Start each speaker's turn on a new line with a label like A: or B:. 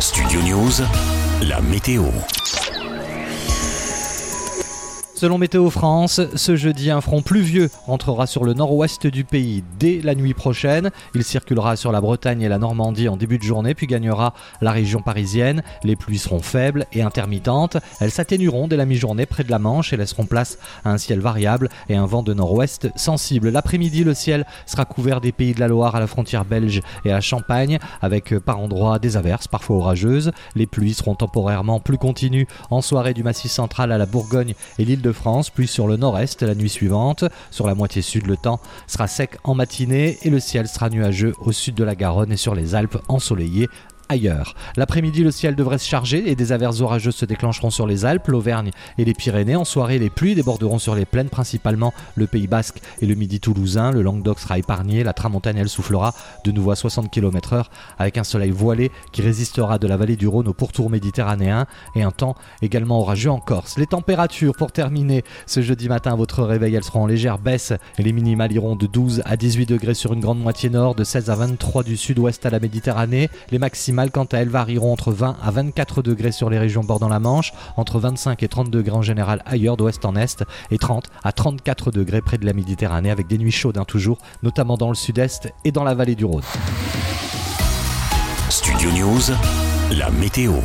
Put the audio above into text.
A: Studio News, la météo.
B: Selon Météo France, ce jeudi, un front pluvieux entrera sur le nord-ouest du pays dès la nuit prochaine. Il circulera sur la Bretagne et la Normandie en début de journée, puis gagnera la région parisienne. Les pluies seront faibles et intermittentes. Elles s'atténueront dès la mi-journée près de la Manche et laisseront place à un ciel variable et un vent de nord-ouest sensible. L'après-midi, le ciel sera couvert des pays de la Loire à la frontière belge et à Champagne, avec par endroits des averses, parfois orageuses. Les pluies seront temporairement plus continues en soirée du Massif central à la Bourgogne et l'île de france puis sur le nord-est la nuit suivante. Sur la moitié sud, le temps sera sec en matinée et le ciel sera nuageux au sud de la Garonne et sur les Alpes ensoleillées ailleurs. L'après-midi, le ciel devrait se charger et des averses orageuses se déclencheront sur les Alpes, l'Auvergne et les Pyrénées. En soirée, les pluies déborderont sur les plaines, principalement le Pays Basque et le Midi toulousain. Le Languedoc sera épargné. La tramontagne, elle soufflera de nouveau à 60 km/h avec un soleil voilé qui résistera de la vallée du Rhône au pourtour méditerranéen et un temps également orageux en Corse. Les températures, pour terminer, ce jeudi matin, votre réveil, elles seront en légère baisse et les minimales iront de 12 à 18 degrés sur une grande moitié nord, de 16 à 23 du sud-ouest à la Méditerranée. Les quant à elles, varieront entre 20 à 24 degrés sur les régions bordant la Manche, entre 25 et 30 degrés en général ailleurs d'ouest en est, et 30 à 34 degrés près de la Méditerranée, avec des nuits chaudes hein, toujours, notamment dans le sud-est et dans la vallée du Rhône.
A: Studio News, la météo.